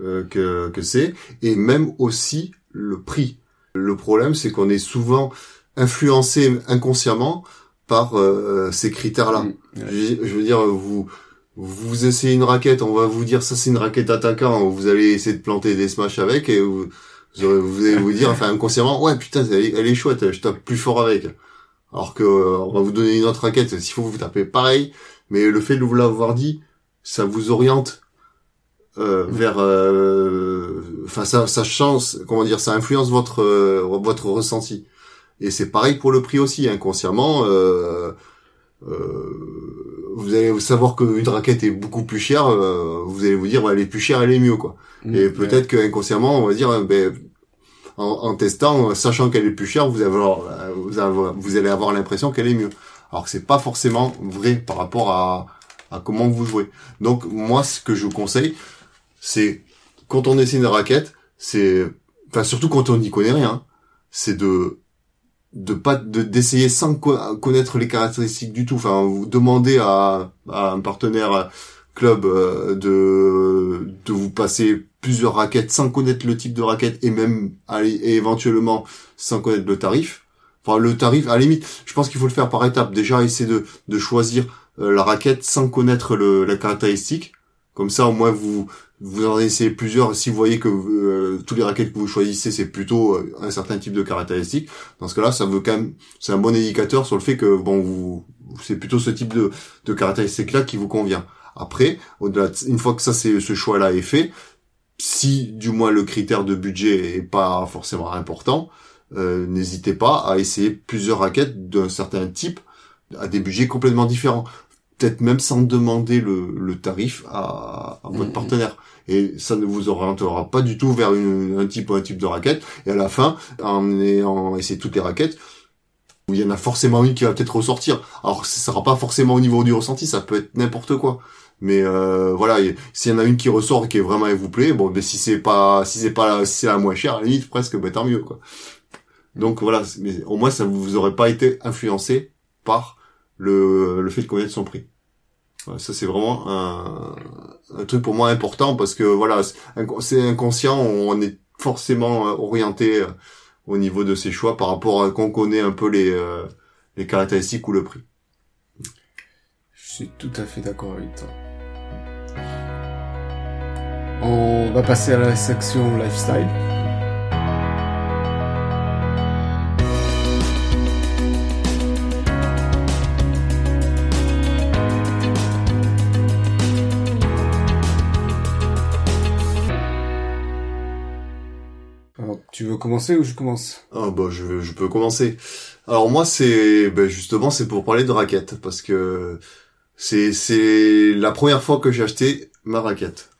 euh, que, que c'est, et même aussi le prix. Le problème, c'est qu'on est souvent influencé inconsciemment par euh, ces critères-là. Mmh, je, veux dire, vous vous essayez une raquette, on va vous dire ça c'est une raquette attaquant, vous allez essayer de planter des smash avec et vous, vous allez vous dire, enfin inconsciemment, ouais putain, elle est, elle est chouette, je tape plus fort avec. Alors que euh, on va vous donner une autre raquette, s'il faut vous taper pareil, mais le fait de vous l'avoir dit, ça vous oriente euh, vers, euh, enfin ça, ça change, comment dire, ça influence votre votre ressenti. Et c'est pareil pour le prix aussi, inconsciemment. vous allez savoir qu'une raquette est beaucoup plus chère, vous allez vous dire, elle est plus chère, elle est mieux, quoi. Mmh, et peut-être que inconsciemment, on va dire, ben, en, en testant, sachant qu'elle est plus chère, vous, avez, vous, allez avoir l'impression qu'elle est mieux. Alors que c'est pas forcément vrai par rapport à, à comment vous jouez. Donc moi, ce que je vous conseille, c'est quand on essaie une raquette, c'est, enfin surtout quand on n'y connaît rien, c'est de de pas d'essayer sans connaître les caractéristiques du tout. Enfin, vous demandez à, à un partenaire club euh, de de vous passer plusieurs raquettes sans connaître le type de raquette et même et éventuellement sans connaître le tarif. Enfin le tarif à la limite, je pense qu'il faut le faire par étapes. Déjà essayer de de choisir euh, la raquette sans connaître le, la caractéristique. Comme ça au moins vous vous en essayez plusieurs. Si vous voyez que euh, tous les raquettes que vous choisissez c'est plutôt un certain type de caractéristique, dans ce cas-là ça veut quand même c'est un bon indicateur sur le fait que bon vous c'est plutôt ce type de de caractéristique là qui vous convient. Après, au-delà, une fois que ça, c'est ce choix-là est fait, si du moins le critère de budget est pas forcément important, euh, n'hésitez pas à essayer plusieurs raquettes d'un certain type à des budgets complètement différents. Peut-être même sans demander le, tarif à, votre mmh, partenaire. Et ça ne vous orientera pas du tout vers un type ou un type de raquette. Et à la fin, en ayant essayé toutes les raquettes, il y en a forcément une qui va peut-être ressortir. Alors, ça sera pas forcément au niveau du ressenti, ça peut être n'importe quoi. Mais euh, voilà, s'il y en a une qui ressort qui est vraiment et vous plaît, bon, ben si c'est pas, si c'est pas, si c'est la moins chère, à la limite presque, ben tant mieux quoi. Donc voilà, mais au moins ça vous aurait pas été influencé par le, le fait de connaître son prix. ça c'est vraiment un, un, truc pour moi important parce que voilà, c'est inconscient, on est forcément orienté euh, au niveau de ses choix par rapport à qu'on connaît un peu les, euh, les caractéristiques ou le prix. Je suis tout à fait d'accord avec toi. On va passer à la section lifestyle. Tu veux commencer ou je commence? Ah bah je, peux commencer. Alors moi c'est ben justement c'est pour parler de raquette parce que c'est la première fois que j'ai acheté ma raquette.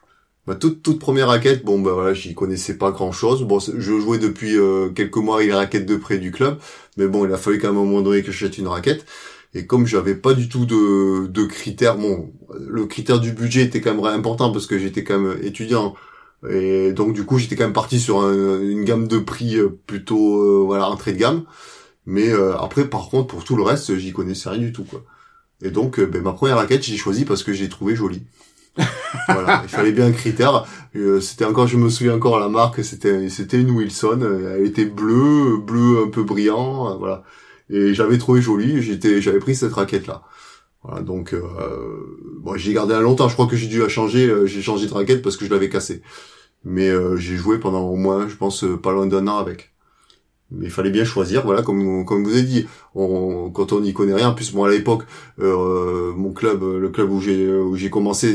Ma toute toute première raquette, bon ben voilà, j'y connaissais pas grand chose. Bon, je jouais depuis euh, quelques mois avec les raquettes de près du club, mais bon, il a fallu qu'à un moment donné que j'achète une raquette. Et comme j'avais pas du tout de, de critères, bon, le critère du budget était quand même important parce que j'étais quand même étudiant et donc du coup, j'étais quand même parti sur une gamme de prix euh, plutôt euh, voilà entrée de gamme. Mais euh, après, par contre, pour tout le reste, j'y connaissais rien du tout quoi. Et donc, ben, ma première raquette, j'ai choisi parce que j'ai trouvé jolie. voilà, il fallait bien un critère. c'était encore, je me souviens encore la marque, c'était c'était une Wilson. Elle était bleue, bleu un peu brillant, voilà. Et j'avais trouvé jolie. J'étais, j'avais pris cette raquette là. Voilà, donc euh, bon, j'ai gardé un longtemps. Je crois que j'ai dû la changer. j'ai changé de raquette parce que je l'avais cassée mais euh, j'ai joué pendant au moins, je pense, euh, pas loin d'un an avec. Mais il fallait bien choisir, voilà, comme comme vous avez dit, on, quand on n'y connaît rien. En plus, moi à l'époque, euh, mon club, le club où j'ai où j'ai commencé,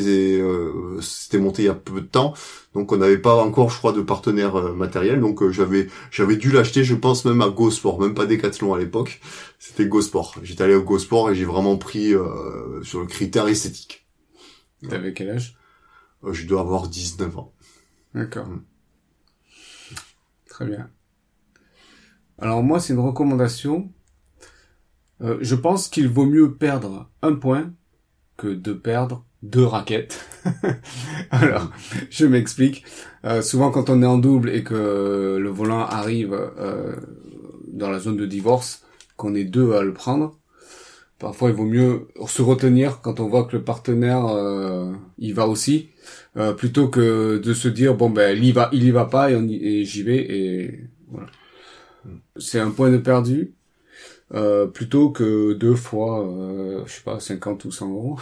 c'était monté il y a peu de temps, donc on n'avait pas encore, je crois, de partenaire matériel. Donc j'avais j'avais dû l'acheter, je pense même à GoSport, même pas Decathlon à l'époque. C'était GoSport. J'étais allé au GoSport et j'ai vraiment pris sur le critère esthétique. T'avais quel âge? Je dois avoir 19 ans. D'accord. Mm. Très bien. Alors moi, c'est une recommandation. Euh, je pense qu'il vaut mieux perdre un point que de perdre deux raquettes. Alors, je m'explique. Euh, souvent, quand on est en double et que le volant arrive euh, dans la zone de divorce, qu'on est deux à le prendre, parfois il vaut mieux se retenir quand on voit que le partenaire il va aussi euh, plutôt que de se dire bon ben il y va il y va pas et, j'y vais et voilà c'est un point de perdu euh, plutôt que deux fois euh, je sais pas 50 ou 100 euros.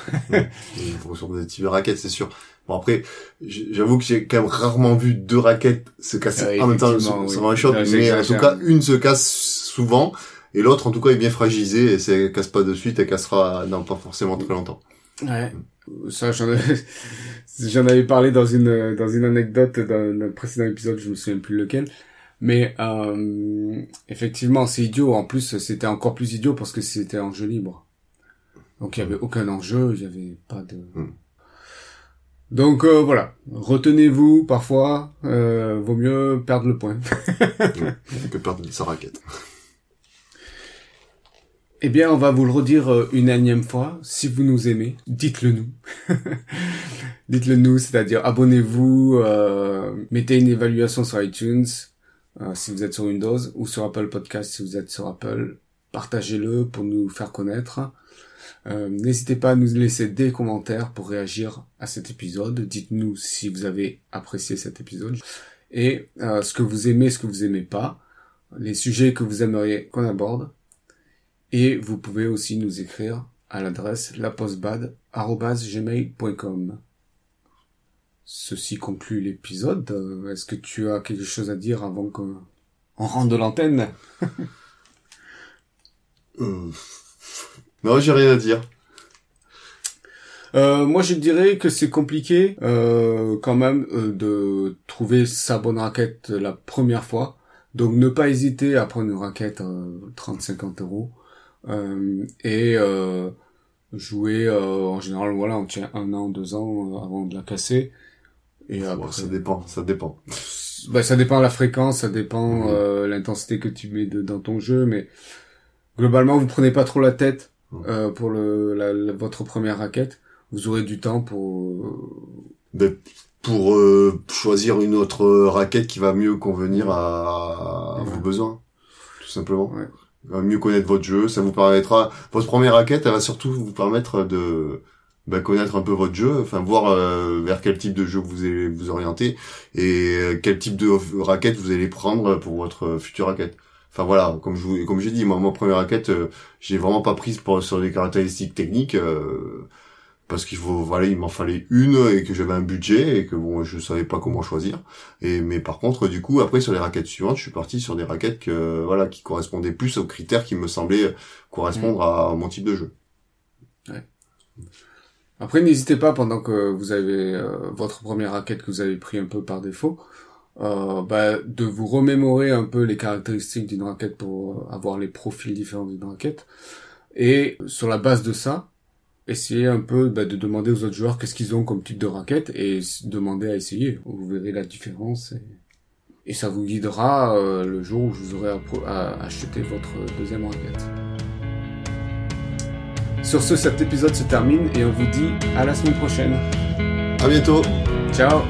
Sur des types de raquettes c'est sûr. Bon après j'avoue que j'ai quand même rarement vu deux raquettes se casser en même temps sur, un shot mais en tout cas une se casse souvent et l'autre en tout cas est bien fragilisée et si elle casse pas de suite elle cassera dans pas forcément très longtemps. Ouais. Ça j'en J'en avais parlé dans une dans une anecdote dans un précédent épisode, je me souviens plus lequel. Mais euh, effectivement, c'est idiot. En plus, c'était encore plus idiot parce que c'était en jeu libre. Donc il y avait aucun enjeu, il y avait pas de. Hmm. Donc euh, voilà, retenez-vous parfois, euh, vaut mieux perdre le point que perdre sa raquette. Eh bien, on va vous le redire euh, une énième fois. Si vous nous aimez, dites-le nous. dites-le nous, c'est-à-dire abonnez-vous, euh, mettez une évaluation sur iTunes euh, si vous êtes sur Windows ou sur Apple Podcast si vous êtes sur Apple. Partagez-le pour nous faire connaître. N'hésitez pas à nous laisser des commentaires pour réagir à cet épisode. Dites-nous si vous avez apprécié cet épisode et ce que vous aimez, ce que vous aimez pas, les sujets que vous aimeriez qu'on aborde. Et vous pouvez aussi nous écrire à l'adresse lapostbad.gmail.com. Ceci conclut l'épisode. Euh, est-ce que tu as quelque chose à dire avant qu'on rentre de l'antenne? Euh, Non, j'ai rien à dire. Euh, moi, je dirais que c'est compliqué quand même de trouver sa bonne raquette la première fois. Donc, ne pas hésiter à prendre une raquette 30-50 euros et euh, jouer en général voilà on tient un an deux ans avant de la casser et après, ça dépend ça dépend bah ça dépend la fréquence ça dépend mhm. l'intensité que tu mets de, dans ton jeu mais globalement, vous prenez pas trop la tête euh, pour le la, votre première raquette. Vous aurez du temps pour ben, pour euh, choisir une autre raquette qui va mieux convenir à, vos besoins, tout simplement. Ouais. Mieux connaître votre jeu, ça vous permettra. Votre première raquette, elle va surtout vous permettre de ben, connaître un peu votre jeu, enfin voir euh, vers quel type de jeu vous allez vous orienter et quel type de raquette vous allez prendre pour votre future raquette. Enfin voilà, comme je comme j'ai dit, moi, ma première raquette, euh, j'ai vraiment pas prise pour, sur des caractéristiques techniques euh, parce qu'il faut, voilà, il m'en fallait une et que j'avais un budget et que bon, je savais pas comment choisir. Et mais par contre, du coup, après sur les raquettes suivantes, je suis parti sur des raquettes que voilà qui correspondaient plus aux critères qui me semblaient correspondre à mon type de jeu. Ouais. Après, n'hésitez pas pendant que vous avez euh, votre première raquette que vous avez pris un peu par défaut euh, bah, de vous remémorer un peu les caractéristiques d'une raquette pour avoir les profils différents d'une raquette. Et sur la base de ça, essayer un peu bah, de demander aux autres joueurs qu'est-ce qu'ils ont comme type de raquette et demander à essayer. Vous verrez la différence et, ça vous guidera euh, le jour où vous aurez à, acheter votre deuxième raquette. Sur ce, cet épisode se termine et on vous dit à la semaine prochaine. À bientôt. Ciao.